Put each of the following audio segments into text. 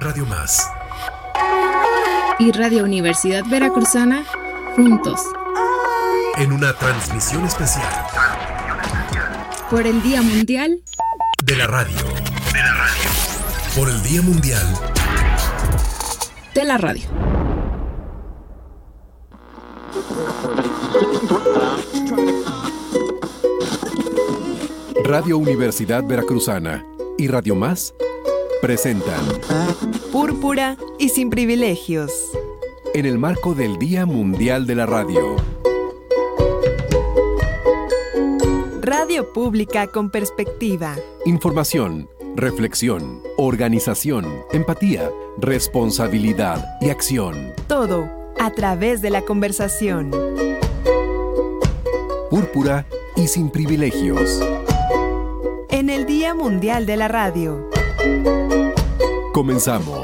Radio Más y Radio Universidad Veracruzana juntos. En una transmisión especial. Por el Día Mundial de la Radio. De la Radio. Por el Día Mundial de la Radio. Radio Universidad Veracruzana y Radio Más presentan Púrpura y sin privilegios. En el marco del Día Mundial de la Radio. Radio pública con perspectiva. Información, reflexión, organización, empatía, responsabilidad y acción. Todo a través de la conversación. Púrpura y sin privilegios. En el Día Mundial de la Radio. Comenzamos.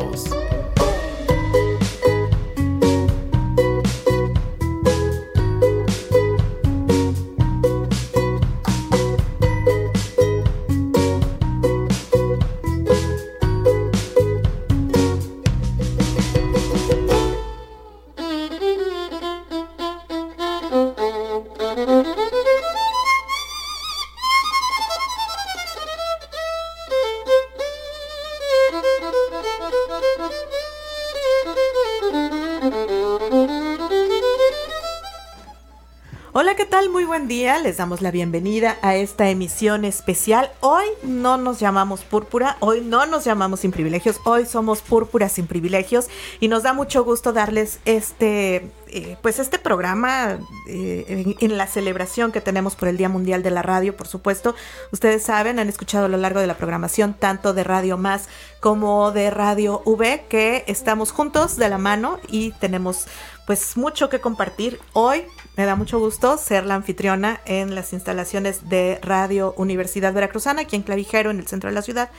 Día, les damos la bienvenida a esta emisión especial. Hoy no nos llamamos Púrpura, hoy no nos llamamos Sin Privilegios, hoy somos Púrpura Sin Privilegios y nos da mucho gusto darles este, eh, pues este programa eh, en, la celebración que tenemos por el Día Mundial de la Radio, por supuesto. Ustedes saben, han escuchado a lo largo de la programación tanto de Radio Más como de Radio V que estamos juntos de la mano y tenemos pues mucho que compartir. Hoy me da mucho gusto ser la anfitriona en las instalaciones de Radio Universidad Veracruzana, aquí en Clavijero, en el centro de la ciudad,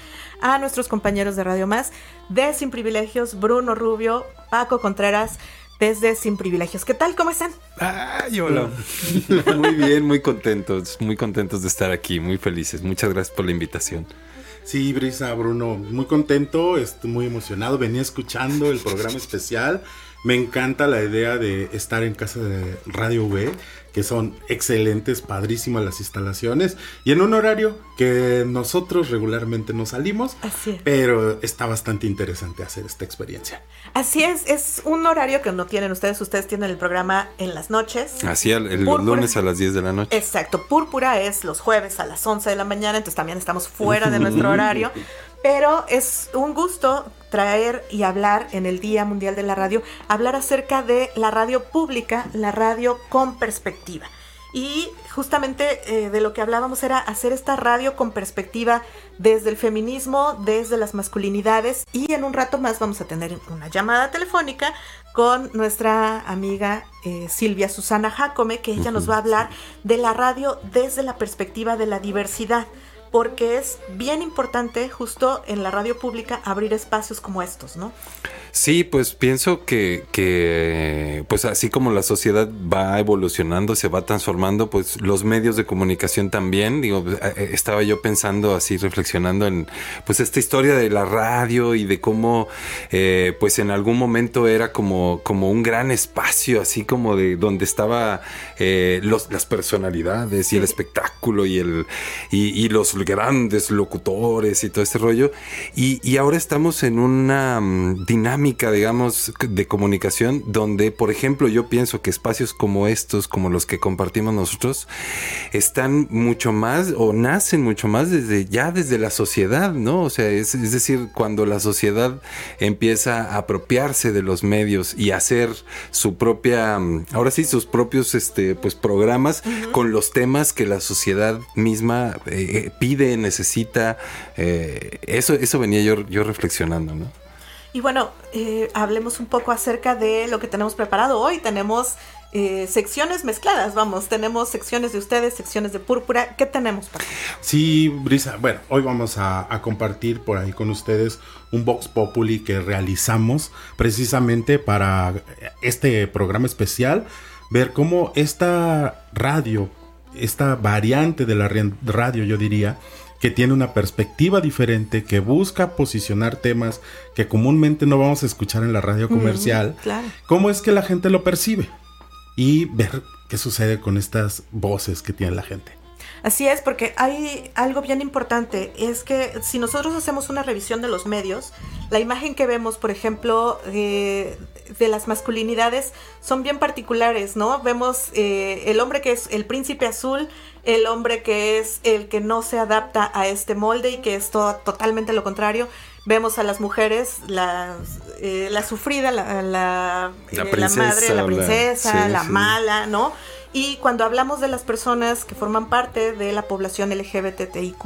a nuestros compañeros de Radio Más, de Sin Privilegios, Bruno Rubio, Paco Contreras, desde Sin Privilegios. ¿Qué tal? ¿Cómo están? Ay, hola. muy bien, muy contentos, muy contentos de estar aquí, muy felices. Muchas gracias por la invitación. Sí, Brisa, Bruno, muy contento, estoy muy emocionado. Venía escuchando el programa especial me encanta la idea de estar en casa de Radio V, que son excelentes, padrísimas las instalaciones, y en un horario que nosotros regularmente no salimos, pero está bastante interesante hacer esta experiencia. Así es, es un horario que no tienen ustedes, ustedes tienen el programa en las noches. Así, el, el lunes a las 10 de la noche. Exacto, Púrpura es los jueves a las 11 de la mañana, entonces también estamos fuera de nuestro horario. Pero es un gusto traer y hablar en el Día Mundial de la Radio, hablar acerca de la radio pública, la radio con perspectiva. Y justamente eh, de lo que hablábamos era hacer esta radio con perspectiva desde el feminismo, desde las masculinidades. Y en un rato más vamos a tener una llamada telefónica con nuestra amiga eh, Silvia Susana Jacome, que ella nos va a hablar de la radio desde la perspectiva de la diversidad porque es bien importante justo en la radio pública abrir espacios como estos, ¿no? Sí, pues pienso que, que, pues así como la sociedad va evolucionando, se va transformando, pues los medios de comunicación también. Digo, eh, eh, estaba yo pensando así, reflexionando en pues esta historia de la radio y de cómo eh, pues en algún momento era como, como un gran espacio, así como de donde estaba los, las personalidades y el espectáculo y el y, los grandes locutores y todo este rollo. Y, y ahora estamos en una mm, dinámica digamos, de comunicación, donde, por ejemplo, yo pienso que espacios como estos, como los que compartimos nosotros, están mucho más o nacen mucho más desde ya desde la sociedad, ¿no? O sea, es, decir, cuando la sociedad empieza a apropiarse de los medios y hacer su propia, ahora sí, sus propios, este, pues, programas con los temas que la sociedad misma eh, pide, necesita, eh, eso, eso venía yo, yo reflexionando, ¿no? Y bueno, eh, hablemos un poco acerca de lo que tenemos preparado hoy. Tenemos eh, secciones mezcladas, vamos, tenemos secciones de ustedes, secciones de púrpura. ¿Qué tenemos? Sí, Brisa, bueno, hoy vamos a, compartir por ahí con ustedes un Vox Populi que realizamos precisamente para este programa especial, ver cómo esta radio, esta variante de la radio, yo diría, que tiene una perspectiva diferente, que busca posicionar temas que comúnmente no vamos a escuchar en la radio comercial, claro. ¿cómo es que la gente lo percibe? Y ver qué sucede con estas voces que tiene la gente. Así es, porque hay algo bien importante, es que si nosotros hacemos una revisión de los medios, la imagen que vemos, por ejemplo, eh, de las masculinidades son bien particulares, ¿no? Vemos eh, el hombre que es el príncipe azul, el hombre que es el que no se adapta a este molde y que es todo, totalmente lo contrario. Vemos a las mujeres, la, eh, la sufrida, la, la, La eh, madre, la la- princesa, sí, la sí. mala, ¿no? Y cuando hablamos de las personas que forman parte de la población LGBTIQ+,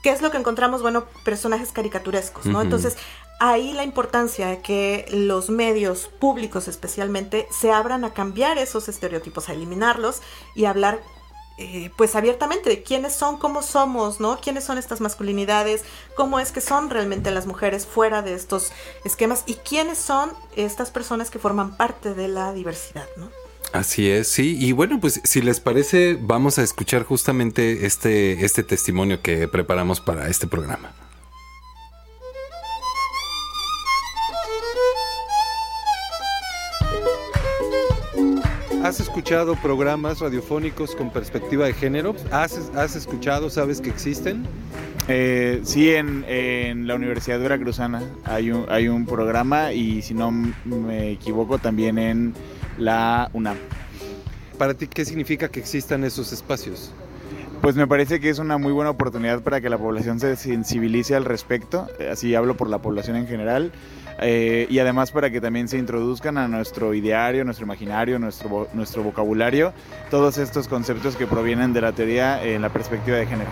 ¿qué es lo que encontramos? Bueno, personajes caricaturescos, ¿no? Entonces, ahí la importancia de que los medios públicos especialmente se abran a cambiar esos estereotipos, a eliminarlos y hablar eh, pues abiertamente de quiénes son, cómo somos, ¿no? ¿Quiénes son estas masculinidades? ¿Cómo es que son realmente las mujeres fuera de estos esquemas? ¿Y quiénes son estas personas que forman parte de la diversidad, ¿no? Así es, sí. Y bueno, pues si les parece, vamos a escuchar justamente este, este testimonio que preparamos para este programa. ¿Has escuchado programas radiofónicos con perspectiva de género? ¿Has, has escuchado, sabes que existen? Eh, sí, en, en la Universidad Veracruzana hay un, hay un programa y si no me equivoco también en la UNAM. ¿Para ti qué significa que existan esos espacios? Pues me parece que es una muy buena oportunidad para que la población se sensibilice al respecto, eh, así hablo por la población en general, eh, y además para que también se introduzcan a nuestro ideario, nuestro imaginario, nuestro, nuestro vocabulario, todos estos conceptos que provienen de la teoría en la perspectiva de género.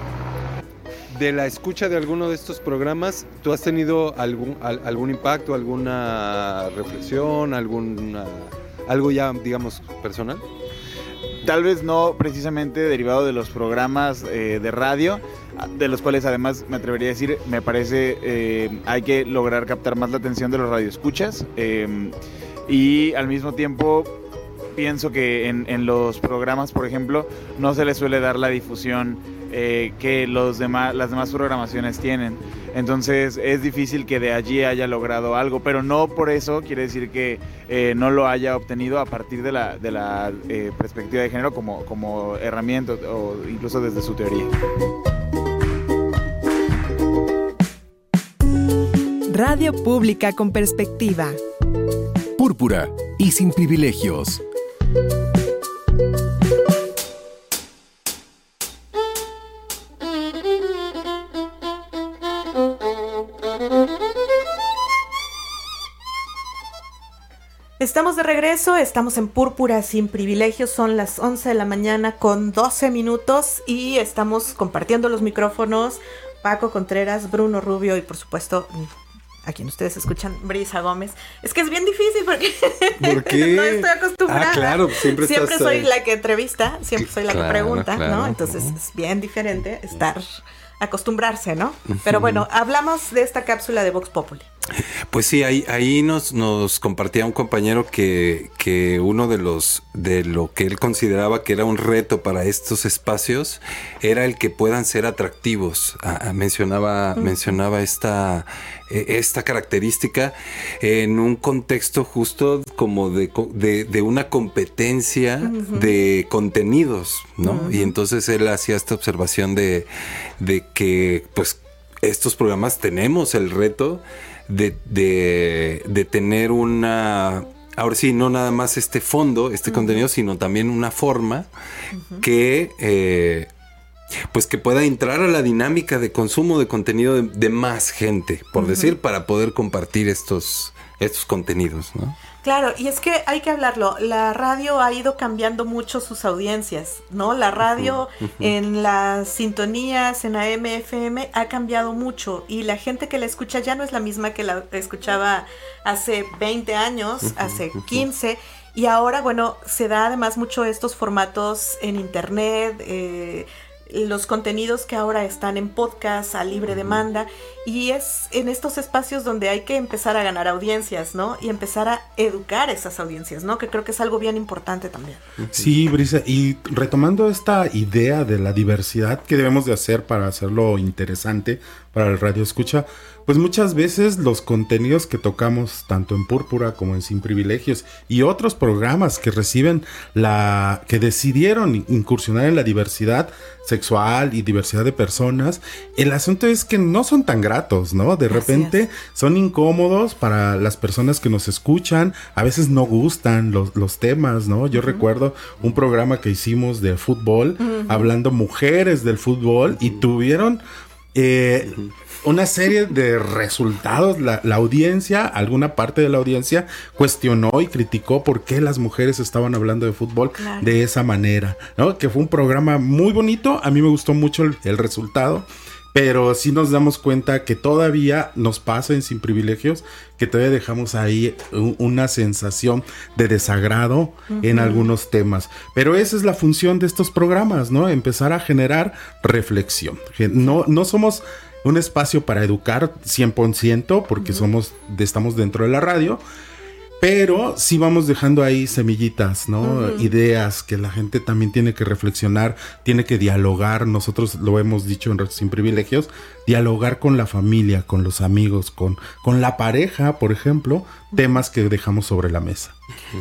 De la escucha de alguno de estos programas, ¿tú has tenido algún, al- algún impacto, alguna reflexión, alguna, algo ya, digamos, personal? Tal vez no precisamente derivado de los programas eh, de radio, de los cuales además me atrevería a decir, me parece eh, hay que lograr captar más la atención de los radioescuchas eh, y al mismo tiempo pienso que en, en los programas, por ejemplo, no se les suele dar la difusión eh, que los demás, las demás programaciones tienen. Entonces es difícil que de allí haya logrado algo, pero no por eso quiere decir que eh, no lo haya obtenido a partir de la, de la eh, perspectiva de género como, como herramienta o incluso desde su teoría. Radio Pública con Perspectiva. Púrpura y sin privilegios. Estamos de regreso, estamos en Púrpura sin privilegios, son las 11 de la mañana con 12 minutos y estamos compartiendo los micrófonos Paco Contreras, Bruno Rubio y por supuesto a quien ustedes escuchan, Brisa Gómez. Es que es bien difícil porque ¿Por qué? no estoy acostumbrada. Ah, claro, siempre estás, soy la que entrevista, siempre soy la Claro, que pregunta, claro. ¿no? Entonces es bien diferente estar acostumbrarse, ¿no? Pero bueno, hablamos de esta cápsula de Vox Populi. Pues sí, ahí, ahí nos, nos compartía un compañero que, que uno de los de lo que él consideraba que era un reto para estos espacios era el que puedan ser atractivos. Ah, ah, mencionaba, mencionaba esta, esta característica en un contexto justo como de, de, de una competencia de contenidos, ¿no? Y entonces él hacía esta observación de, de que pues estos programas tenemos el reto de, de, de tener una, ahora sí, no nada más este fondo, este contenido, sino también una forma que, eh, pues que pueda entrar a la dinámica de consumo de contenido de, de más gente, por decir, para poder compartir estos, estos contenidos, ¿no? Claro, y es que hay que hablarlo, la radio ha ido cambiando mucho sus audiencias, ¿no? La radio en las sintonías, en AM, FM, ha cambiado mucho y la gente que la escucha ya no es la misma que la escuchaba hace 20 años, hace 15. Y ahora, bueno, se da además mucho estos formatos en internet, eh, los contenidos que ahora están en podcast a libre demanda y es en estos espacios donde hay que empezar a ganar audiencias, ¿no? Y empezar a educar esas audiencias, ¿no? Que creo que es algo bien importante también. Sí, Brisa, y retomando esta idea de la diversidad que debemos de hacer para hacerlo interesante para el radio escucha, pues muchas veces los contenidos que tocamos tanto en Púrpura como en Sin Privilegios y otros programas que reciben la que decidieron incursionar en la diversidad sexual y diversidad de personas, el asunto es que no son tan gratos, ¿no? De repente son incómodos para las personas que nos escuchan, a veces no gustan los, los temas, ¿no? Yo recuerdo un programa que hicimos de fútbol, hablando mujeres del fútbol y tuvieron eh, una serie de resultados. La, audiencia, alguna parte de la audiencia, cuestionó y criticó por qué las mujeres estaban hablando de fútbol de esa manera, ¿no? Que fue un programa muy bonito. A mí me gustó mucho el, resultado. Pero sí nos damos cuenta que todavía nos pasa en Sin Privilegios, que todavía dejamos ahí una sensación de desagrado en algunos temas. Pero esa es la función de estos programas, ¿no? Empezar a generar reflexión. No, no somos un espacio para educar 100% porque somos, estamos dentro de la radio. Pero sí vamos dejando ahí semillitas, ¿no? Ideas que la gente también tiene que reflexionar, tiene que dialogar. Nosotros lo hemos dicho en Sin Privilegios, dialogar con la familia, con los amigos, con, con la pareja, por ejemplo, temas que dejamos sobre la mesa.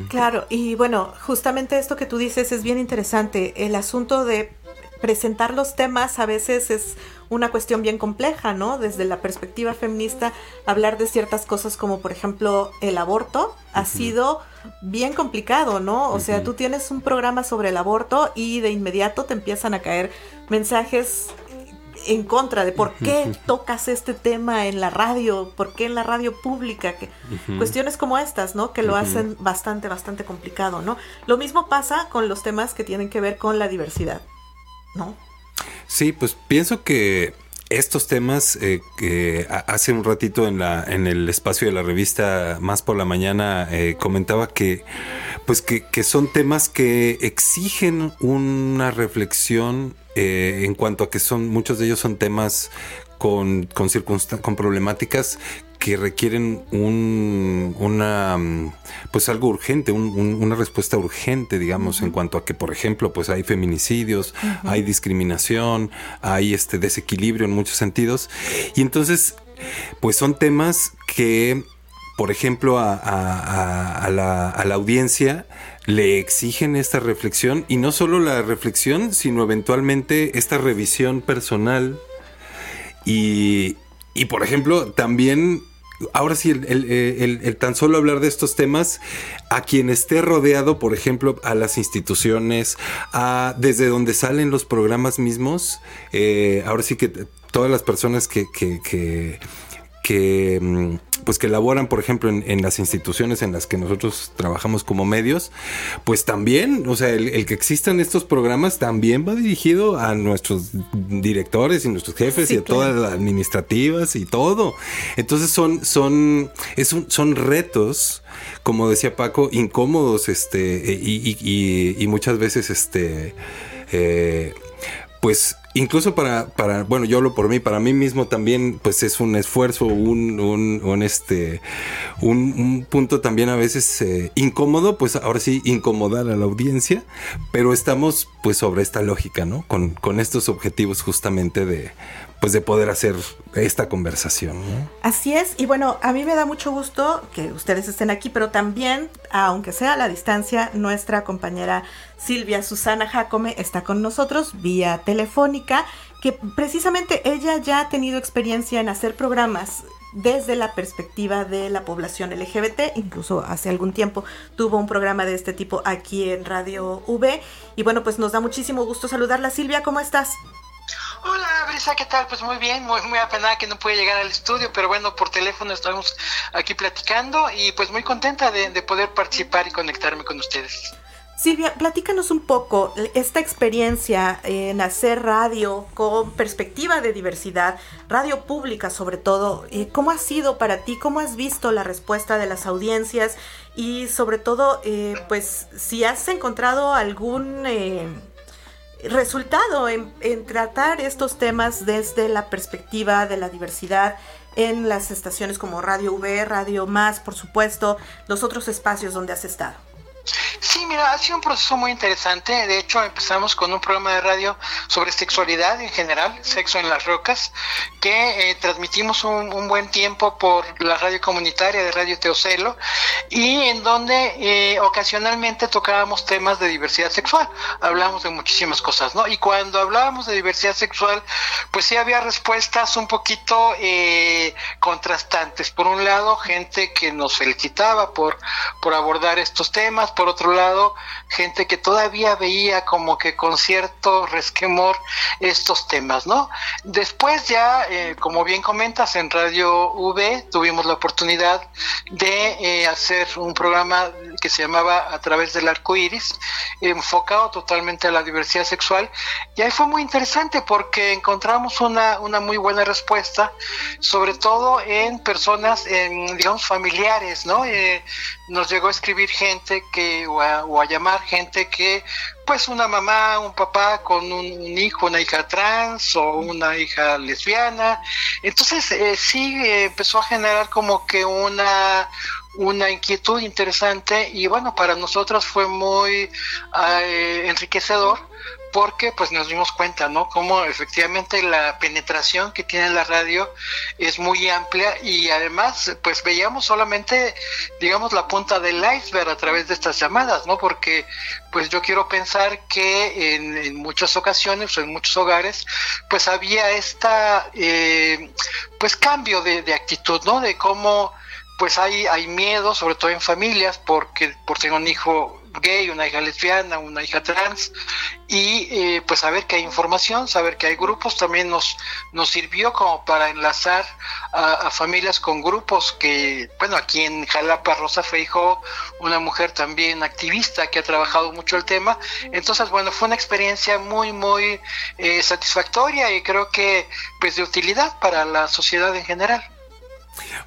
Claro, y bueno, justamente esto que tú dices es bien interesante. El asunto de presentar los temas a veces es una cuestión bien compleja, ¿no? Desde la perspectiva feminista, hablar de ciertas cosas como por ejemplo el aborto ha sido bien complicado, ¿no? O sea, tú tienes un programa sobre el aborto y de inmediato te empiezan a caer mensajes en contra de por qué tocas este tema en la radio, por qué en la radio pública, que, cuestiones como estas, ¿no? Que lo hacen bastante, bastante complicado, ¿no? Lo mismo pasa con los temas que tienen que ver con la diversidad. ¿no? Sí, pues pienso que estos temas eh, que hace un ratito en la en el espacio de la revista más por la mañana eh, comentaba que pues que, son temas que exigen una reflexión eh, en cuanto a que son muchos de ellos son temas con, con, con problemáticas que requieren un, una, pues algo urgente, una respuesta urgente, digamos, en cuanto a que, por ejemplo, pues hay feminicidios, hay discriminación, hay este desequilibrio en muchos sentidos. Y entonces, pues son temas que, por ejemplo, a, a, la, a la audiencia le exigen esta reflexión y no solo la reflexión, sino eventualmente esta revisión personal y, y por ejemplo, también ahora sí, el, tan solo hablar de estos temas, a quien esté rodeado, por ejemplo, a las instituciones, a desde donde salen los programas mismos, eh, ahora sí que todas las personas que, que, que que mm, pues que laboran por ejemplo en, las instituciones en las que nosotros trabajamos como medios pues también o sea el, que existan estos programas también va dirigido a nuestros directores y nuestros jefes y a todas las administrativas y todo. Entonces son son es son retos como decía Paco incómodos este y, y, muchas veces este eh, pues incluso para, para, bueno, yo hablo por mí, para mí mismo también, pues es un esfuerzo, un, un, un este, un, punto también a veces eh, incómodo, pues ahora sí, incomodar a la audiencia, pero estamos pues sobre esta lógica, ¿no? Con, con estos objetivos justamente de, pues de poder hacer esta conversación. Así es, y bueno, a mí me da mucho gusto que ustedes estén aquí, pero también, aunque sea a la distancia, nuestra compañera Silvia Susana Jacome está con nosotros vía telefónica, que precisamente ella ya ha tenido experiencia en hacer programas desde la perspectiva de la población LGBT, incluso hace algún tiempo tuvo un programa de este tipo aquí en Radio V. Y bueno, pues nos da muchísimo gusto saludarla. Silvia, ¿cómo estás? Hola, Brisa, ¿qué tal? Pues muy bien, muy, muy apenada que no puede llegar al estudio, pero bueno, por teléfono estamos aquí platicando y pues muy contenta de, poder participar y conectarme con ustedes. Silvia, platícanos un poco esta experiencia en hacer radio con perspectiva de diversidad, radio pública sobre todo. Eh, ¿Cómo ha sido para ti? ¿Cómo has visto la respuesta de las audiencias? Y sobre todo, eh, pues si has encontrado algún... Eh, resultado en, tratar estos temas desde la perspectiva de la diversidad en las estaciones como Radio V, Radio Más, por supuesto, los otros espacios donde has estado. Sí, mira, ha sido un proceso muy interesante. De hecho, empezamos con un programa de radio sobre sexualidad en general, sexo en las rocas, que eh, transmitimos un, buen tiempo por la radio comunitaria de Radio Teocelo y en donde eh, ocasionalmente tocábamos temas de diversidad sexual. Hablábamos de muchísimas cosas, ¿no? Y cuando hablábamos de diversidad sexual, pues sí había respuestas un poquito eh, contrastantes. Por un lado, gente que nos felicitaba por, por abordar estos temas por otro lado, gente que todavía veía como que con cierto resquemor estos temas, ¿no? Después ya, eh, como bien comentas, en Radio V tuvimos la oportunidad de eh, hacer un programa que se llamaba A través del arco iris, enfocado totalmente a la diversidad sexual, y ahí fue muy interesante porque encontramos una, una muy buena respuesta, sobre todo en personas, en, digamos, familiares, ¿no? Eh, nos llegó a escribir gente que o a, llamar gente que pues una mamá, un papá con un, hijo, una hija trans o una hija lesbiana. Entonces eh, sí empezó a generar como que una una inquietud interesante y bueno, para nosotros fue muy eh, enriquecedor porque pues nos dimos cuenta, ¿no? Como efectivamente la penetración que tiene la radio es muy amplia y además pues veíamos solamente, digamos, la punta del iceberg a través de estas llamadas, ¿no? Porque pues yo quiero pensar que en, muchas ocasiones o en muchos hogares pues había esta eh, pues cambio de, de actitud, ¿no? De cómo pues hay, hay miedo, sobre todo en familias, porque por tener un hijo gay, una hija lesbiana, una hija trans, y eh, pues saber que hay información, saber que hay grupos, también nos, nos sirvió como para enlazar a, familias con grupos que, bueno, aquí en Jalapa, Rosa Feijo, una mujer también activista que ha trabajado mucho el tema, entonces, bueno, fue una experiencia muy, muy eh, satisfactoria y creo que pues de utilidad para la sociedad en general.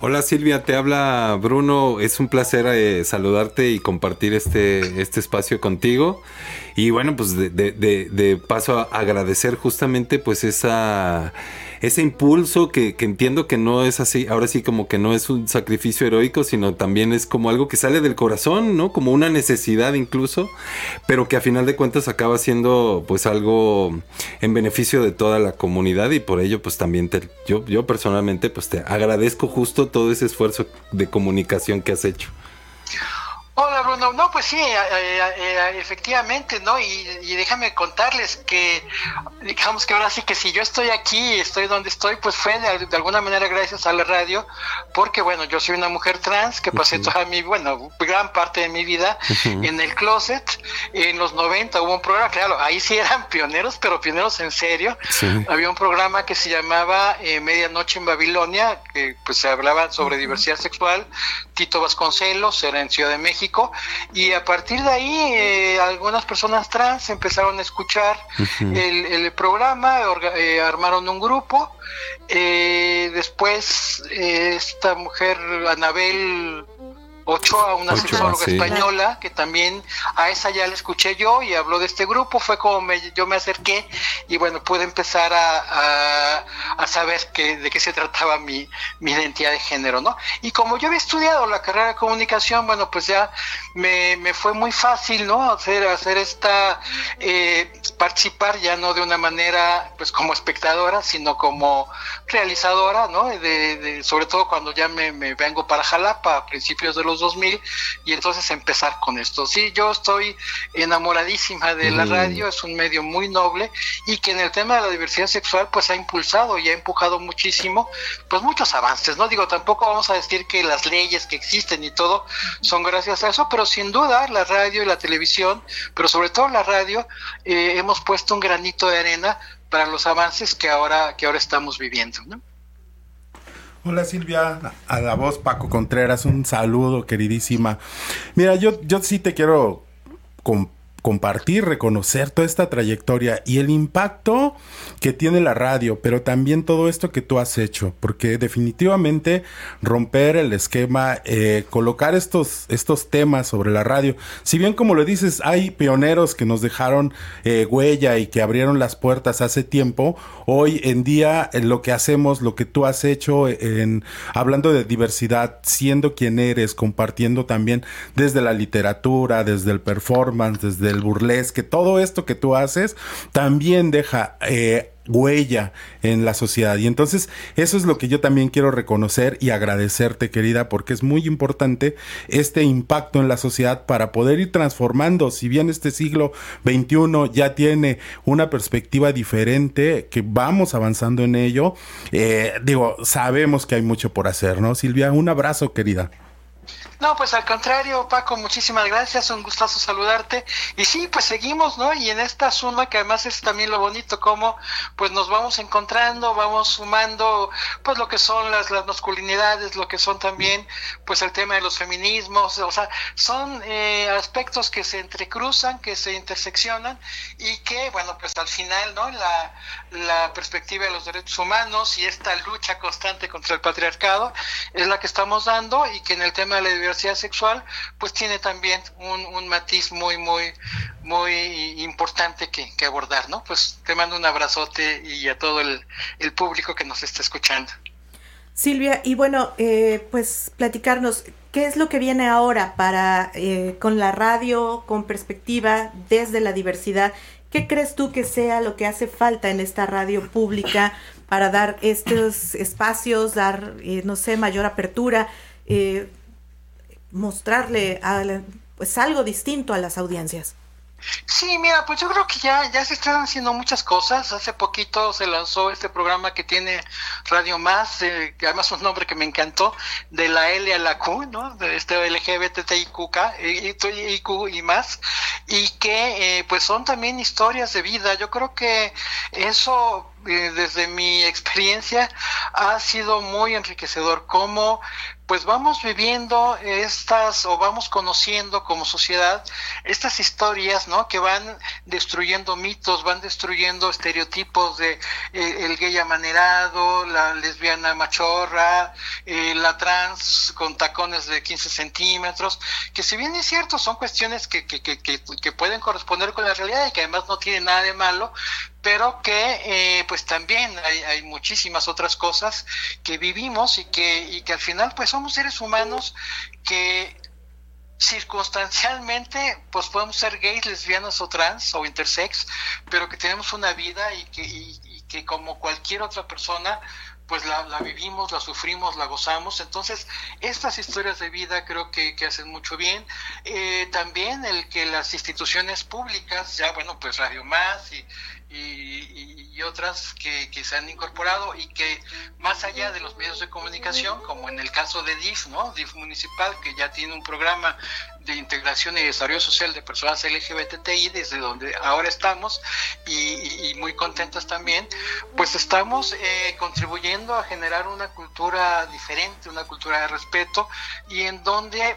Hola Silvia, te habla Bruno. Es un placer eh, saludarte y compartir este, este espacio contigo. Y bueno, pues de, de, de paso a agradecer justamente pues esa ese impulso que, que, entiendo que no es así, ahora sí como que no es un sacrificio heroico, sino también es como algo que sale del corazón, ¿no? Como una necesidad incluso, pero que a final de cuentas acaba siendo pues algo en beneficio de toda la comunidad y por ello pues también te, yo, yo personalmente pues te agradezco justo todo ese esfuerzo de comunicación que has hecho. Hola Bruno, no, pues sí, eh, eh, eh, efectivamente, ¿no? Y, déjame contarles que, digamos que ahora sí que si yo estoy aquí, estoy donde estoy, pues fue de, alguna manera gracias a la radio, porque bueno, yo soy una mujer trans que pasé toda mi, bueno, gran parte de mi vida en el closet. En los 90 hubo un programa, claro, ahí sí eran pioneros, pero pioneros en serio. Había un programa que se llamaba Medianoche en Babilonia, que pues se hablaba sobre diversidad sexual. Tito Vasconcelos era en Ciudad de México y a partir de ahí eh, algunas personas trans empezaron a escuchar el, programa, eh, armaron un grupo, eh, después esta mujer, Anabel Ochoa, una sexóloga española, que también a esa ya la escuché yo y habló de este grupo, fue como me, yo me acerqué y bueno, pude empezar a, a, saber que, de qué se trataba mi, mi, identidad de género, ¿no? Y como yo había estudiado la carrera de comunicación, bueno, pues ya me, me fue muy fácil, ¿no? Hacer, hacer esta, eh, participar ya no de una manera, pues como espectadora, sino como realizadora, ¿no? De, sobre todo cuando ya me, me vengo para Jalapa a principios de los 2000 y entonces empezar con esto. Sí, yo estoy enamoradísima de la radio, es un medio muy noble y que en el tema de la diversidad sexual pues ha impulsado y ha empujado muchísimo pues muchos avances, ¿no? Digo, tampoco vamos a decir que las leyes que existen y todo son gracias a eso, pero sin duda la radio y la televisión, pero sobre todo la radio, eh, hemos puesto un granito de arena para los avances que ahora, que ahora estamos viviendo, ¿no? Hola Silvia, a la voz Paco Contreras, un saludo queridísima. Mira, yo, yo sí te quiero compartir, reconocer toda esta trayectoria y el impacto que tiene la radio, pero también todo esto que tú has hecho, porque definitivamente romper el esquema, eh, colocar estos, estos temas sobre la radio, si bien como lo dices, hay pioneros que nos dejaron eh, huella y que abrieron las puertas hace tiempo, hoy en día eh, lo que hacemos, lo que tú has hecho en hablando de diversidad, siendo quien eres, compartiendo también desde la literatura, desde el performance, desde el burlesque, todo esto que tú haces también deja eh, huella en la sociedad. Y entonces eso es lo que yo también quiero reconocer y agradecerte, querida, porque es muy importante este impacto en la sociedad para poder ir transformando. Si bien este siglo XXI ya tiene una perspectiva diferente, que vamos avanzando en ello, eh, digo, sabemos que hay mucho por hacer, ¿no? Silvia, un abrazo, querida. No, pues al contrario, Paco, muchísimas gracias, un gustazo saludarte. Y sí, pues seguimos, ¿no? Y en esta suma, que además es también lo bonito, como pues nos vamos encontrando, vamos sumando, pues lo que son las, las masculinidades, lo que son también, pues el tema de los feminismos, o sea, son eh, aspectos que se entrecruzan, que se interseccionan y que, bueno, pues al final, ¿no? La, la perspectiva de los derechos humanos y esta lucha constante contra el patriarcado es la que estamos dando y que en el tema de la diversidad sexual pues tiene también un, matiz muy muy muy importante que, abordar no pues te mando un abrazote y a todo el, el público que nos está escuchando. Silvia y bueno eh, pues platicarnos qué es lo que viene ahora para eh, con la radio con perspectiva desde la diversidad ¿Qué crees tú que sea lo que hace falta en esta radio pública para dar estos espacios, dar, eh, no sé, mayor apertura, eh, mostrarle a, pues algo distinto a las audiencias? Sí, mira, pues yo creo que ya, ya se están haciendo muchas cosas. Hace poquito se lanzó este programa que tiene Radio Más, eh, además un nombre que me encantó, de la L a la Q, ¿no? De este LGBTIQ y, y más, y que eh, pues son también historias de vida. Yo creo que eso eh, desde mi experiencia ha sido muy enriquecedor como pues vamos viviendo estas o vamos conociendo como sociedad estas historias, ¿no? Que van destruyendo mitos, van destruyendo estereotipos de eh, el gay amanerado, la lesbiana machorra, eh, la trans con tacones de 15 centímetros, que si bien es cierto son cuestiones que, que, que, que pueden corresponder con la realidad y que además no tienen nada de malo, pero que eh, pues también hay, hay, muchísimas otras cosas que vivimos y que, y que al final pues somos seres humanos que circunstancialmente pues podemos ser gays, lesbianas o trans o intersex, pero que tenemos una vida y que, y, que como cualquier otra persona pues la, la, vivimos, la sufrimos, la gozamos. Entonces, estas historias de vida creo que, que hacen mucho bien. Eh, también el que las instituciones públicas, ya bueno, pues Radio Más y, y, otras que, que, se han incorporado y que más allá de los medios de comunicación, como en el caso de DIF, ¿no? DIF municipal, que ya tiene un programa de integración y desarrollo social de personas LGBTI, desde donde ahora estamos, y, y muy contentas también, pues estamos eh, contribuyendo a generar una cultura diferente, una cultura de respeto, y en donde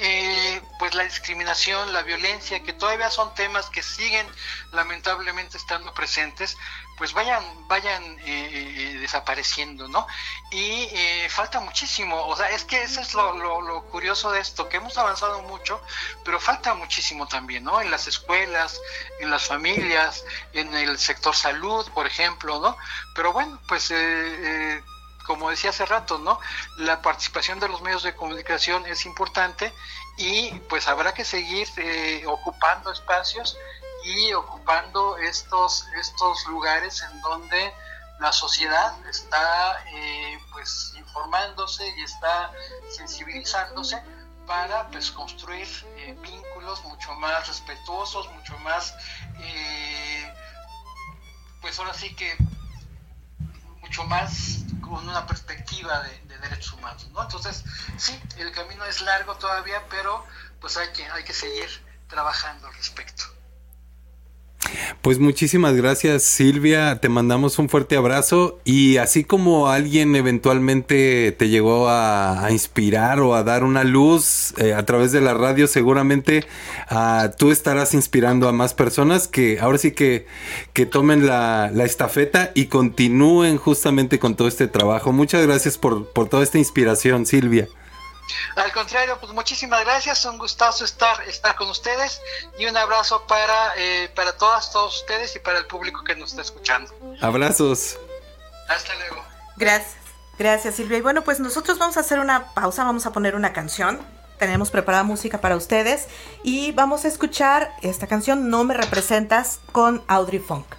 eh, pues la discriminación, la violencia, que todavía son temas que siguen lamentablemente estando presentes, pues vayan, vayan eh, desapareciendo, ¿no? Y eh, falta muchísimo, o sea, es que eso es lo, lo, lo, curioso de esto, que hemos avanzado mucho, pero falta muchísimo también, ¿no? En las escuelas, en las familias, en el sector salud, por ejemplo, ¿no? Pero bueno, pues... Como decía hace rato, ¿no? La participación de los medios de comunicación es importante y pues habrá que seguir eh, ocupando espacios y ocupando estos, estos lugares en donde la sociedad está eh, pues informándose y está sensibilizándose para pues construir eh, vínculos mucho más respetuosos, mucho más pues ahora sí que mucho más con una perspectiva de, de, derechos humanos, ¿no? Entonces, sí, el camino es largo todavía, pero pues hay que, hay que seguir trabajando al respecto. Pues muchísimas gracias Silvia, te mandamos un fuerte abrazo y así como alguien eventualmente te llegó a, a inspirar o a dar una luz eh, a través de la radio, seguramente ah, tú estarás inspirando a más personas que ahora sí que, que tomen la, la estafeta y continúen justamente con todo este trabajo. Muchas gracias por, por toda esta inspiración Silvia. Al contrario, pues muchísimas gracias, un gustazo estar, estar con ustedes y un abrazo para, eh, para todas, todos ustedes y para el público que nos está escuchando. Abrazos. Hasta luego. Gracias, gracias Silvia. Y bueno, pues nosotros vamos a hacer una pausa, vamos a poner una canción. Tenemos preparada música para ustedes y vamos a escuchar esta canción No me representas con Audrey Funk.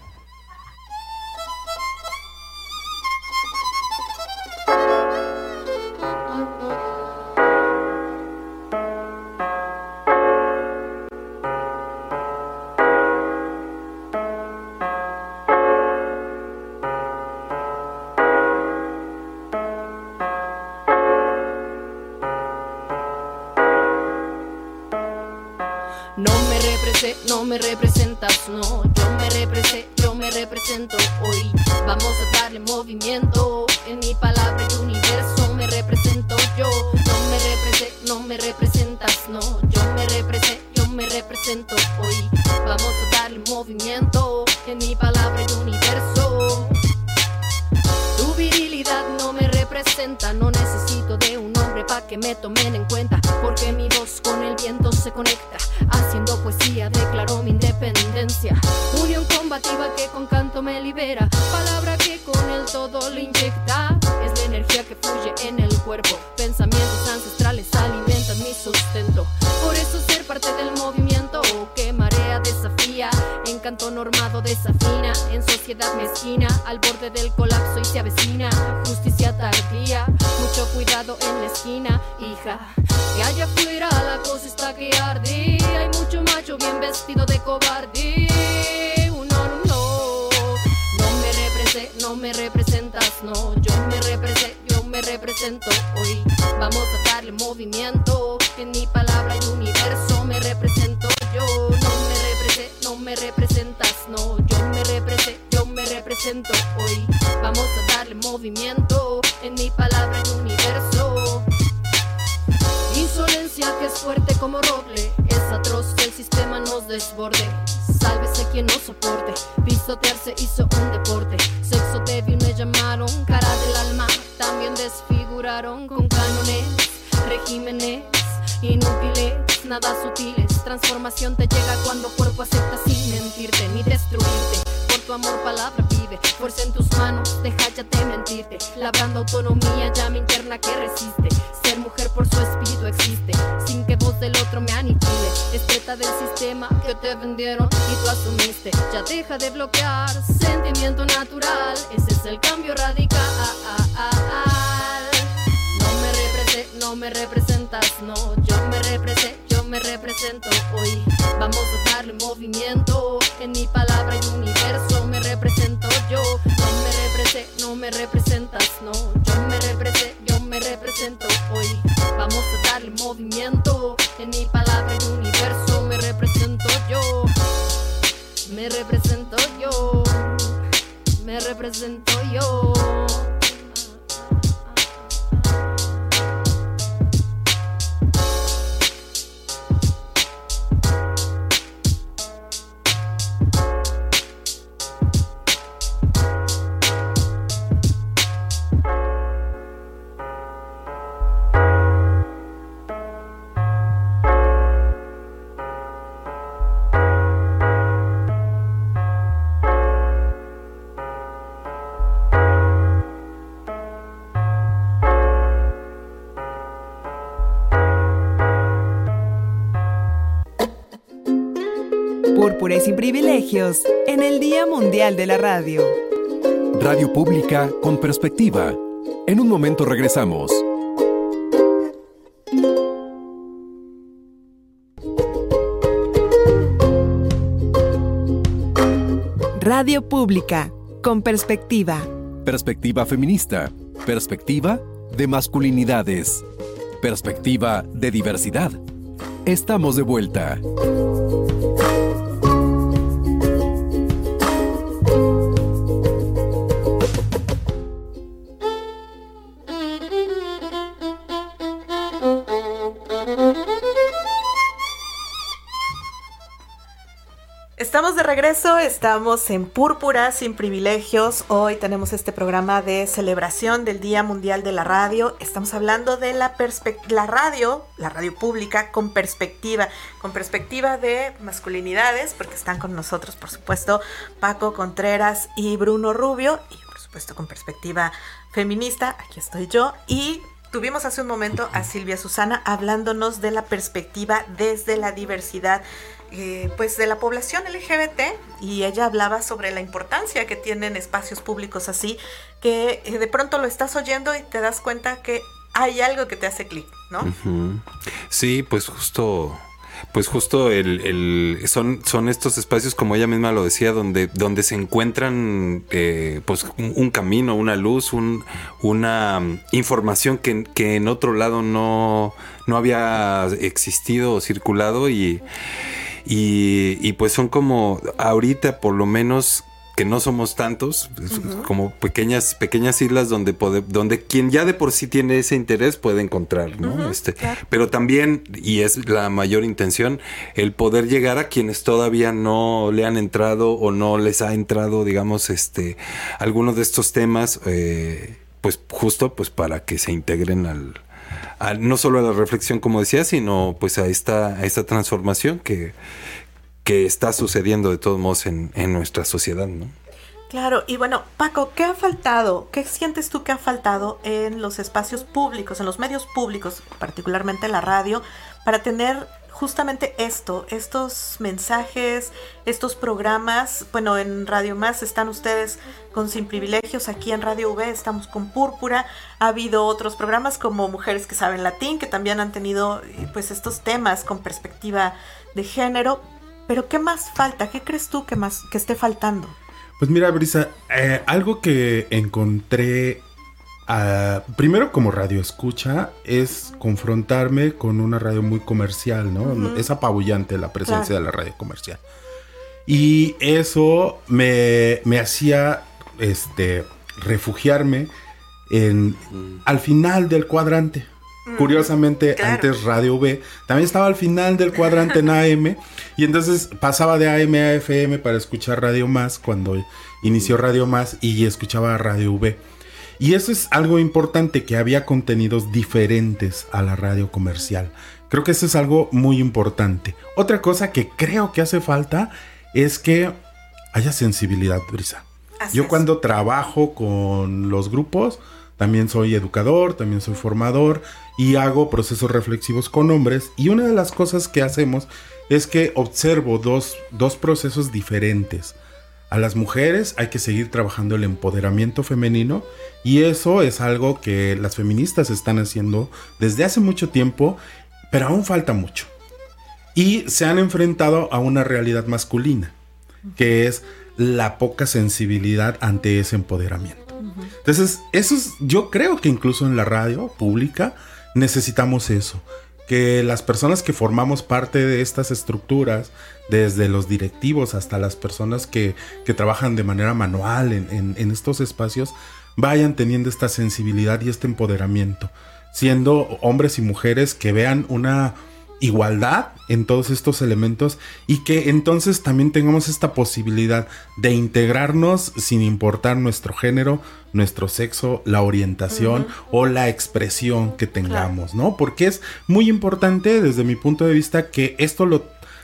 Normado desafina, en sociedad mezquina, al borde del colapso y se avecina, justicia tardía, mucho cuidado en la esquina, hija, que allá afuera la cosa está que arde, hay mucho macho bien vestido de cobarde, no, no, no, no me represé, no me representas, no, yo me represé, yo me represento hoy, vamos a darle movimiento, vamos a darle movimiento, en mi palabra y universo. Insolencia que es fuerte como roble, es atroz que el sistema nos desborde. Sálvese quien no soporte, pisotearse hizo un deporte. Sexo débil me llamaron, cara del alma, también desfiguraron con cánones, regímenes inútiles, nada sutiles. Transformación te llega cuando cuerpo acepta sin mentirte ni destruirte. Por tu amor, palabra fuerza en tus manos, deja ya de mentirte. Labrando autonomía, llama interna que resiste. Ser mujer por su espíritu existe, sin que voz del otro me aniquile. Es preta del sistema que te vendieron y tú asumiste. Ya deja de bloquear, sentimiento natural. Ese es el cambio radical. No me represé, no me representas, no. Yo me represé, yo me represento hoy. Vamos a darle movimiento. En mi palabra Mundial de la Radio. Radio Pública con perspectiva. En un momento regresamos. Radio Pública con perspectiva. Perspectiva feminista. Perspectiva de masculinidades. Perspectiva de diversidad. Estamos de vuelta. Estamos de regreso, estamos en Púrpura sin privilegios. Hoy tenemos este programa de celebración del Día Mundial de la Radio. Estamos hablando de la, la radio, la radio pública con perspectiva, con perspectiva de masculinidades, porque están con nosotros, por supuesto, Paco Contreras y Bruno Rubio, y por supuesto con perspectiva feminista, aquí estoy yo, y Tuvimos hace un momento a Silvia Susana hablándonos de la perspectiva desde la diversidad eh, pues de la población LGBT y ella hablaba sobre la importancia que tienen espacios públicos así, que eh, de pronto lo estás oyendo y te das cuenta que hay algo que te hace clic, ¿no? Sí, pues justo pues justo el, son, son estos espacios, como ella misma lo decía, donde, donde se encuentran eh, pues un, camino, una luz, un, una información que, que, en otro lado no, no había existido o circulado y, y, pues son como ahorita por lo menos que no somos tantos, como pequeñas, pequeñas islas donde, donde quien ya de por sí tiene ese interés puede encontrar, ¿no? este, Pero también, y es la mayor intención, el poder llegar a quienes todavía no le han entrado o no les ha entrado, digamos, este, algunos de estos temas, eh, pues justo pues para que se integren al, no solo a la reflexión, como decía, sino pues a esta, a esta transformación que, que está sucediendo de todos modos en, en nuestra sociedad, ¿no? Claro, y bueno, Paco, ¿qué ha faltado? ¿Qué sientes tú que ha faltado en los espacios públicos, en los medios públicos, particularmente la radio, para tener justamente esto, estos mensajes, estos programas. Bueno, en Radio Más están ustedes con Sin Privilegios, aquí en Radio V estamos con Púrpura. Ha habido otros programas como Mujeres que saben latín, que también han tenido eh, pues estos temas con perspectiva de género. Pero ¿qué más falta? ¿Qué crees tú que más que esté faltando? Pues mira, Brisa, eh, algo que encontré Primero como radio escucha es confrontarme con una radio muy comercial, ¿no? Es apabullante la presencia de la radio comercial. Y eso me, hacía este, refugiarme en, al final del cuadrante. Curiosamente, antes Radio V también estaba al final del cuadrante en AM. y entonces pasaba de AM a FM para escuchar Radio Más cuando inició Radio Más y escuchaba Radio V. Y eso es algo importante, que había contenidos diferentes a la radio comercial. Creo que eso es algo muy importante. Otra cosa que creo que hace falta es que haya sensibilidad, Brisa. Yo cuando trabajo con los grupos, también soy educador, también soy formador y hago procesos reflexivos con hombres. Y una de las cosas que hacemos es que observo dos, dos procesos diferentes. A las mujeres hay que seguir trabajando el empoderamiento femenino y eso es algo que las feministas están haciendo desde hace mucho tiempo, pero aún falta mucho. Y se han enfrentado a una realidad masculina, que es la poca sensibilidad ante ese empoderamiento. Entonces, eso es, yo creo que incluso en la radio pública necesitamos eso que las personas que formamos parte de estas estructuras, desde los directivos hasta las personas que, trabajan de manera manual en, estos espacios, vayan teniendo esta sensibilidad y este empoderamiento, siendo hombres y mujeres que vean una igualdad en todos estos elementos y que entonces también tengamos esta posibilidad de integrarnos sin importar nuestro género, nuestro sexo, la orientación o la expresión que tengamos, ¿no? Porque es muy importante desde mi punto de vista que esto lo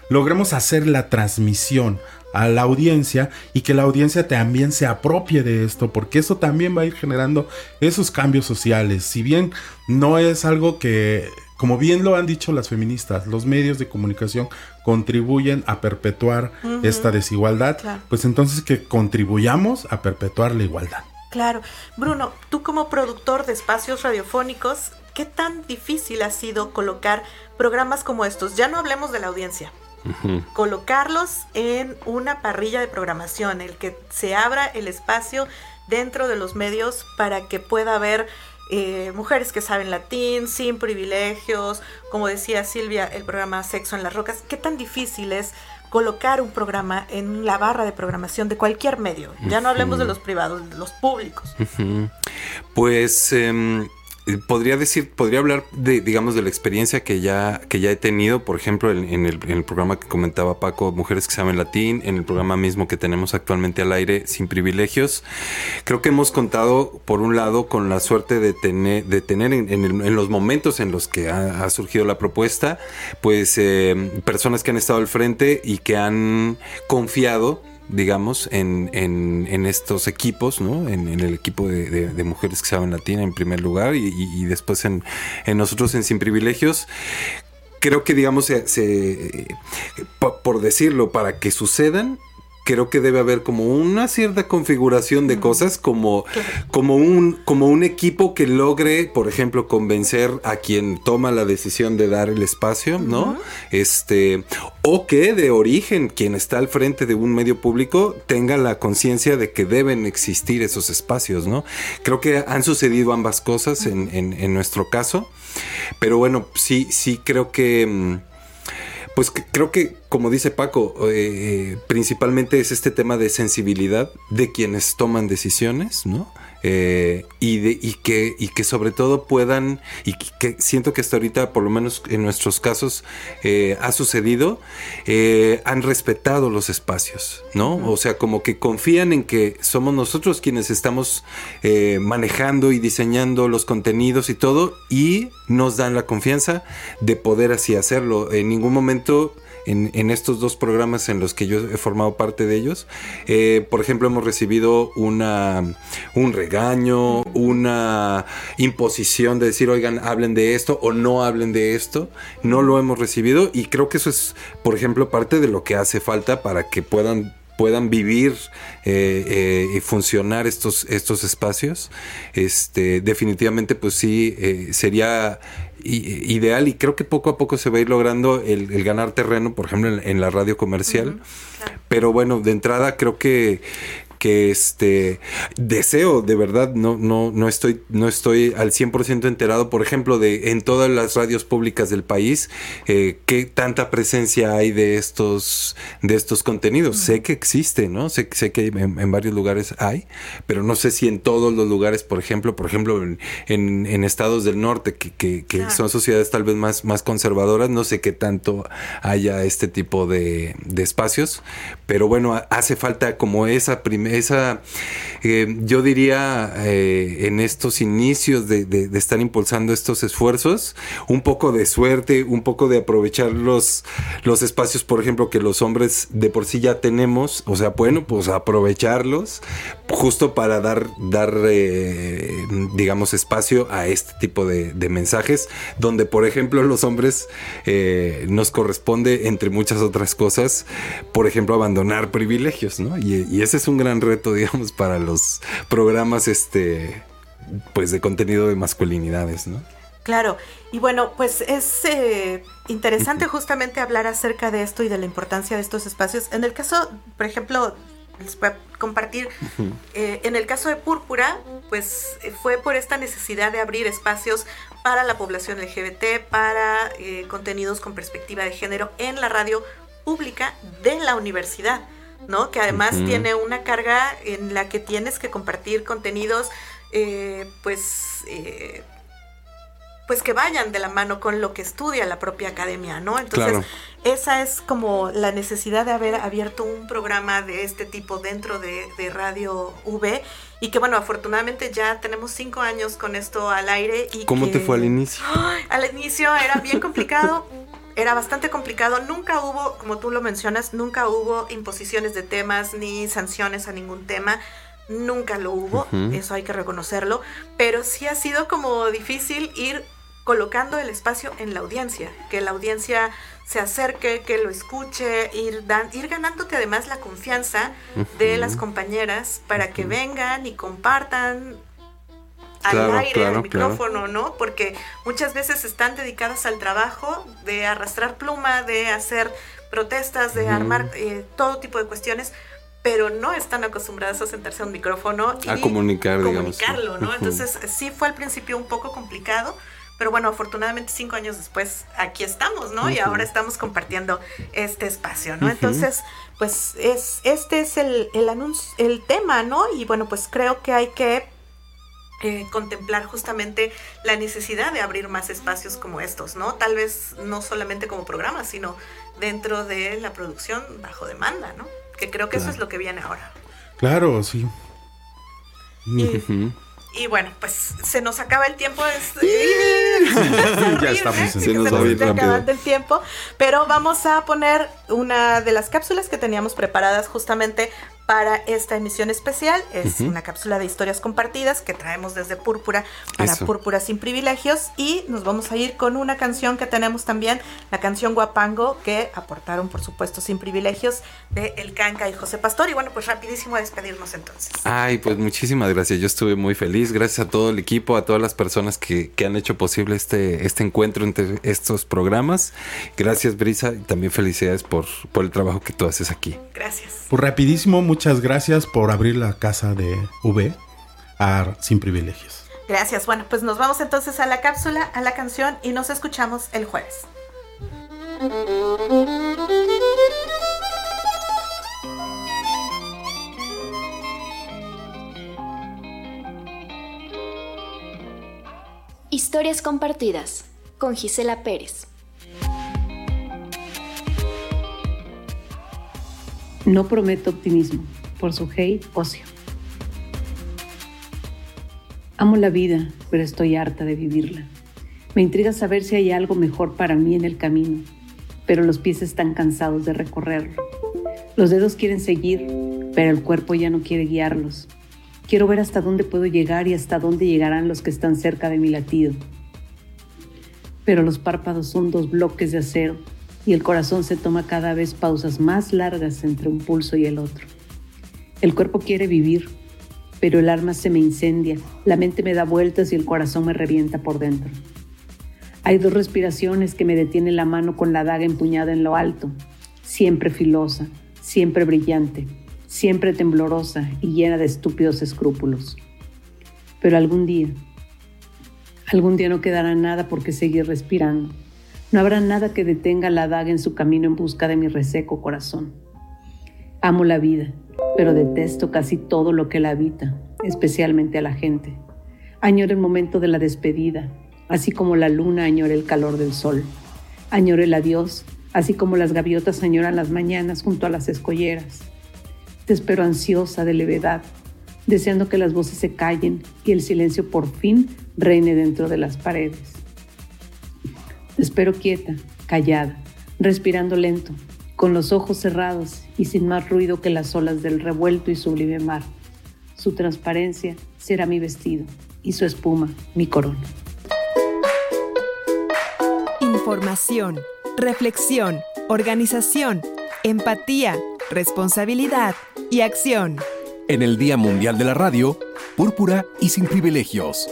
logremos hacer la transmisión a la audiencia y que la audiencia también se apropie de esto, porque eso también va a ir generando esos cambios sociales. Si bien no es algo que como bien lo han dicho las feministas, los medios de comunicación contribuyen a perpetuar esta desigualdad, pues entonces que contribuyamos a perpetuar la igualdad. Claro. Bruno, tú como productor de espacios radiofónicos, ¿qué tan difícil ha sido colocar programas como estos? Ya no hablemos de la audiencia. Colocarlos en una parrilla de programación, el que se abra el espacio dentro de los medios para que pueda haber eh, mujeres que saben latín, sin privilegios, como decía Silvia, el programa Sexo en las Rocas, ¿qué tan difícil es colocar un programa en la barra de programación de cualquier medio? Ya no hablemos de los privados, de los públicos. Pues eh, podría decir, podría hablar de, digamos, de la experiencia que ya, que ya he tenido, por ejemplo, en, el, programa que comentaba Paco, Mujeres que saben latín, en el programa mismo que tenemos actualmente al aire, Sin Privilegios. Creo que hemos contado, por un lado, con la suerte de tener, de tener en, en los momentos en los que ha, ha surgido la propuesta, pues eh, personas que han estado al frente y que han confiado digamos, en, en- estos equipos, ¿no? En, el equipo de, mujeres que saben latín en primer lugar y, y- después en, nosotros en Sin Privilegios. Creo que, digamos, se- se- po- por decirlo, para que sucedan, creo que debe haber como una cierta configuración de cosas, como, como, un, como un equipo que logre, por ejemplo, convencer a quien toma la decisión de dar el espacio, ¿no? Este, o que de origen quien está al frente de un medio público tenga la conciencia de que deben existir esos espacios, ¿no? Creo que han sucedido ambas cosas en, en- en nuestro caso, pero bueno, sí, sí creo que... pues creo que, como dice Paco, eh, principalmente es este tema de sensibilidad de quienes toman decisiones, ¿no? Eh, y, de, y, que, y que sobre todo puedan, y que, siento que hasta ahorita, por lo menos en nuestros casos, eh, ha sucedido, eh, han respetado los espacios, ¿no? O sea, como que confían en que somos nosotros quienes estamos manejando y diseñando los contenidos y todo, y nos dan la confianza de poder así hacerlo. En ningún momento en, estos dos programas en los que yo he formado parte de ellos, eh, por ejemplo, hemos recibido una, un regaño, una imposición de decir, oigan, hablen de esto o no hablen de esto. No lo hemos recibido y creo que eso es, por ejemplo, parte de lo que hace falta para que puedan puedan vivir eh, eh, y funcionar estos, estos espacios, este, definitivamente pues sí, eh, sería ideal y creo que poco a poco se va a ir logrando el, el ganar terreno, por ejemplo, en, en la radio comercial. Pero bueno, de entrada creo que que este deseo de verdad no no no estoy no estoy al 100% enterado. Por ejemplo de en todas las radios públicas del país eh, qué tanta presencia hay de estos de estos contenidos. Sé que existe no sé, sé que en, en varios lugares hay pero no sé si en todos los lugares por ejemplo por ejemplo en, en- en estados del norte que, que- que son sociedades tal vez más más conservadoras no sé qué tanto haya este tipo de, de espacios. Pero bueno ha- hace falta como esa primera esa eh, yo diría eh, en estos inicios de, estar impulsando estos esfuerzos un poco de suerte un poco de aprovechar los los espacios por ejemplo que los hombres de por sí ya tenemos o sea bueno pues aprovecharlos justo para dar dar eh, digamos espacio a este tipo de, mensajes donde por ejemplo los hombres nos corresponde entre muchas otras cosas por ejemplo abandonar privilegios no y, y ese es un gran reto digamos para los programas este pues de contenido de masculinidades no Claro, y bueno, pues es eh, interesante justamente hablar acerca de esto y de la importancia de estos espacios. En el caso, por ejemplo, les voy a compartir, eh, en el caso de Púrpura, pues fue por esta necesidad de abrir espacios para la población LGBT, para eh, contenidos con perspectiva de género en la radio pública de la universidad, ¿no? Que además tiene una carga en la que tienes que compartir contenidos, eh, pues... eh, pues que vayan de la mano con lo que estudia la propia academia, ¿no? Entonces, Claro. esa es como la necesidad de haber abierto un programa de este tipo dentro de, de Radio V y que bueno, afortunadamente ya tenemos cinco años con esto al aire y cómo te fue al inicio ¡Ay! Al inicio era bien complicado, era bastante complicado. Nunca hubo, como tú lo mencionas, nunca hubo imposiciones de temas ni sanciones a ningún tema. Nunca lo hubo, eso hay que reconocerlo. Pero sí ha sido como difícil ir colocando el espacio en la audiencia, que la audiencia se acerque, que lo escuche, ir, dan, ir ganándote además la confianza de las compañeras para que vengan y compartan al aire, claro, al micrófono, ¿no? Porque muchas veces están dedicadas al trabajo de arrastrar pluma, de hacer protestas, de armar eh, todo tipo de cuestiones, pero no están acostumbradas a sentarse a un micrófono y A comunicar, digamos. comunicarlo, ¿no? Entonces sí fue al principio un poco complicado, pero bueno, afortunadamente cinco años después aquí estamos, ¿no? Y ahora estamos compartiendo este espacio, ¿no? Entonces, pues es este es el, el anuncio, el tema, ¿no? Y bueno, pues creo que hay que eh, contemplar justamente la necesidad de abrir más espacios como estos, ¿no? Tal vez no solamente como programa, sino dentro de la producción bajo demanda, ¿no? Que creo que eso es lo que viene ahora. Claro, sí. Y, y bueno, pues se nos acaba el tiempo. Es, ya estamos en se nos, está acabando el tiempo. Pero vamos a poner una de las cápsulas que teníamos preparadas justamente para esta emisión especial. Es una cápsula de historias compartidas que traemos desde Púrpura para Púrpura sin privilegios. Y nos vamos a ir con una canción que tenemos también, la canción Guapango, que aportaron, por supuesto, sin privilegios de El Canca y José Pastor. Y bueno, pues rapidísimo a despedirnos entonces. Ay, pues muchísimas gracias. Yo estuve muy feliz. Gracias a todo el equipo, a todas las personas que, que han hecho posible este, este encuentro entre estos programas. Gracias, Brisa, y también felicidades por, por el trabajo que tú haces aquí. Gracias. Pues rapidísimo, muchas gracias por abrir la casa de V a Sin Privilegios. Gracias. Bueno, pues nos vamos entonces a la cápsula, a la canción y nos escuchamos el jueves. Historias compartidas con Gisela Pérez. No prometo optimismo, por su hey, ocio. Amo la vida, pero estoy harta de vivirla. Me intriga saber si hay algo mejor para mí en el camino, pero los pies están cansados de recorrerlo. Los dedos quieren seguir, pero el cuerpo ya no quiere guiarlos. Quiero ver hasta dónde puedo llegar y hasta dónde llegarán los que están cerca de mi latido. Pero los párpados son dos bloques de acero y el corazón se toma cada vez pausas más largas entre un pulso y el otro. El cuerpo quiere vivir, pero el alma se me incendia, la mente me da vueltas y el corazón me revienta por dentro. Hay dos respiraciones que me detienen la mano con la daga empuñada en lo alto, siempre filosa, siempre brillante, siempre temblorosa y llena de estúpidos escrúpulos. Pero algún día, algún día no quedará nada por qué seguir respirando no habrá nada que detenga la daga en su camino en busca de mi reseco corazón. Amo la vida, pero detesto casi todo lo que la habita, especialmente a la gente. Añoro el momento de la despedida, así como la luna añora el calor del sol. Añoro el adiós, así como las gaviotas añoran las mañanas junto a las escolleras. Te espero ansiosa de levedad, deseando que las voces se callen y el silencio por fin reine dentro de las paredes espero quieta, callada, respirando lento, con los ojos cerrados y sin más ruido que las olas del revuelto y sublime mar. Su transparencia será mi vestido y su espuma mi corona. Información, reflexión, organización, empatía, responsabilidad y acción. En el Día Mundial de la Radio, Púrpura y sin privilegios.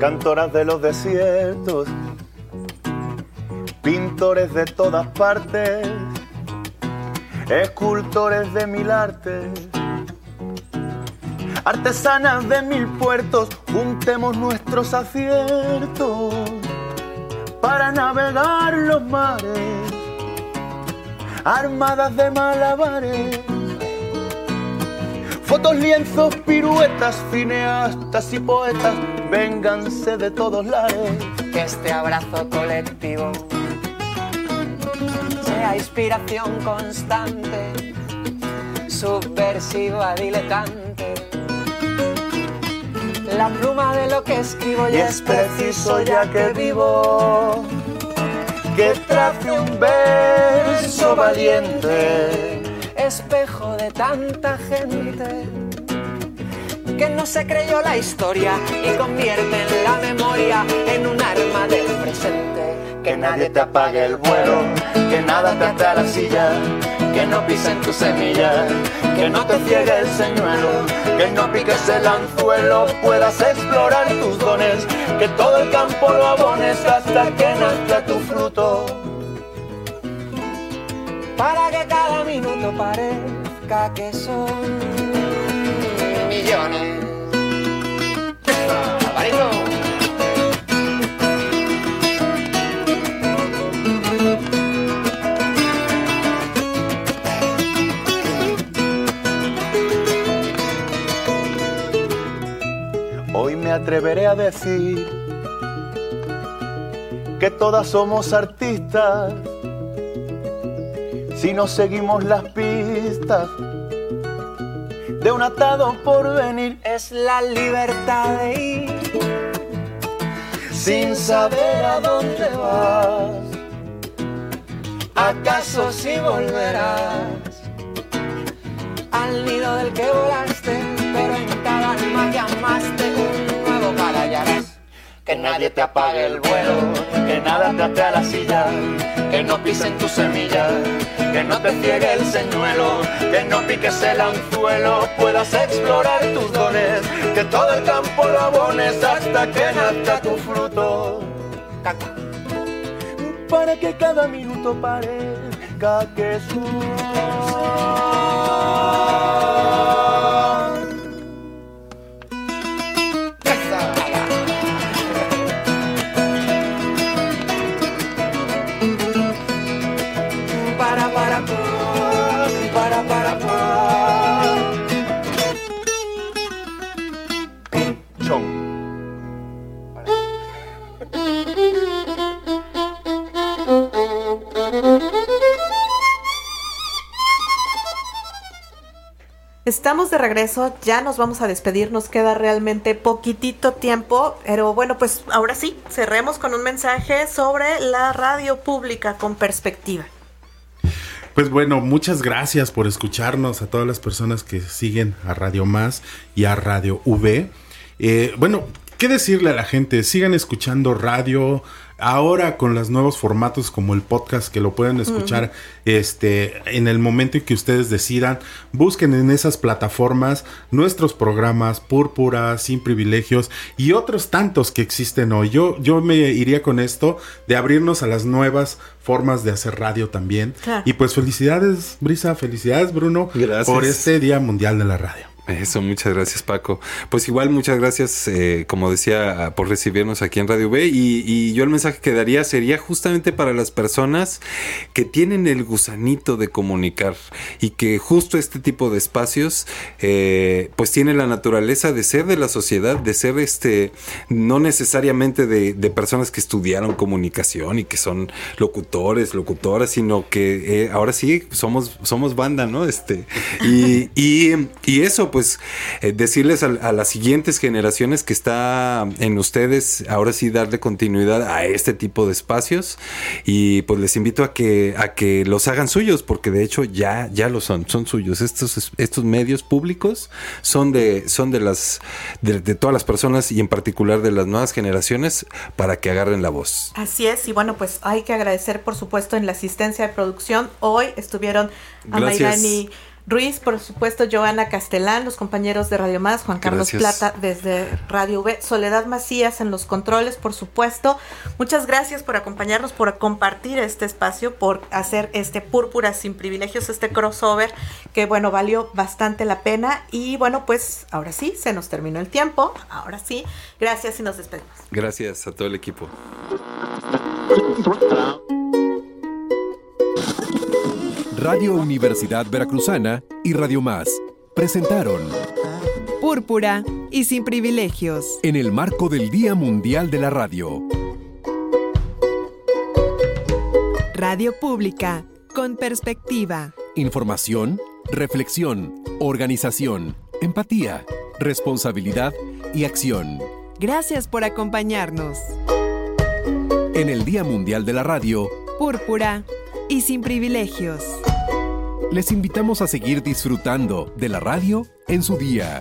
Cantoras de los desiertos, pintores de todas partes, escultores de mil artes, artesanas de mil puertos, juntemos nuestros aciertos para navegar los mares, armadas de malabares. Fotos, lienzos, piruetas, cineastas y poetas vénganse de todos lados. Que este abrazo colectivo sea inspiración constante, subversiva, diletante. La pluma de lo que escribo ya es preciso ya que vivo. Que trace un verso valiente, espejo de tanta gente que no se creyó la historia y convierte en la memoria en un arma del presente. Que nadie te apague el vuelo, que nada te ate a la silla, que no pisen tu semilla, que no te ciegue el señuelo, que no piques el anzuelo, puedas explorar tus dones, que todo el campo lo abones hasta que nazca tu fruto. Para que cada minuto parezca que son Hoy me atreveré a decir que todas somos artistas. Si no seguimos las pistas de un atado por venir. Es la libertad de ir sin saber a dónde vas. ¿Acaso si volverás al nido del que volaste? Pero en cada alma llamaste un nuevo harás Que nadie te apague el vuelo, que nada te ate a la silla, que no pisen tu semilla, que no te ciegue el señuelo, que no piques el anzuelo, puedas explorar tus dones, que todo el campo lo abones hasta que nazca tu fruto. Para que cada minuto parezca que es Estamos de regreso, ya nos vamos a despedir, nos queda realmente poquitito tiempo, pero bueno, pues ahora sí, cerremos con un mensaje sobre la radio pública con perspectiva. Pues bueno, muchas gracias por escucharnos a todas las personas que siguen a Radio Más y a Radio V. Eh, bueno, ¿qué decirle a la gente? Sigan escuchando radio. Ahora con los nuevos formatos como el podcast que lo pueden escuchar este en el momento en que ustedes decidan, busquen en esas plataformas nuestros programas Púrpura, Sin Privilegios y otros tantos que existen hoy. Yo yo me iría con esto de abrirnos a las nuevas formas de hacer radio también. Claro. Y pues felicidades, Brisa, felicidades, Bruno, Gracias. por este Día Mundial de la Radio. Eso, muchas gracias Paco. Pues igual muchas gracias, eh, como decía, por recibirnos aquí en Radio B y, y yo el mensaje que daría sería justamente para las personas que tienen el gusanito de comunicar y que justo este tipo de espacios eh, pues tiene la naturaleza de ser de la sociedad, de ser este, no necesariamente de, de personas que estudiaron comunicación y que son locutores, locutoras, sino que eh, ahora sí somos, somos banda, ¿no? Este, y, y, y eso, pues eh, decirles a, a, las siguientes generaciones que está en ustedes, ahora sí darle continuidad a este tipo de espacios y pues les invito a que, a que los hagan suyos, porque de hecho ya, ya lo son, son suyos. Estos, estos medios públicos son de, son de las, de, de todas las personas y en particular de las nuevas generaciones para que agarren la voz. Así es, y bueno, pues hay que agradecer por supuesto en la asistencia de producción. Hoy estuvieron a Gracias. Mayrani Ruiz, por supuesto, Joana Castelán, los compañeros de Radio Más, Juan Carlos Gracias. Plata desde Radio V, Soledad Macías en los controles, por supuesto. Muchas gracias por acompañarnos, por compartir este espacio, por hacer este Púrpura sin privilegios, este crossover que, bueno, valió bastante la pena. Y bueno, pues ahora sí, se nos terminó el tiempo. Ahora sí, gracias y nos despedimos. Gracias a todo el equipo. Radio Universidad Veracruzana y Radio Más presentaron Púrpura y sin privilegios. en el marco del Día Mundial de la Radio. Radio Pública con perspectiva. Información, reflexión, organización, empatía, responsabilidad y acción. Gracias por acompañarnos. En el Día Mundial de la Radio, Púrpura y sin privilegios. les invitamos a seguir disfrutando de la radio en su día.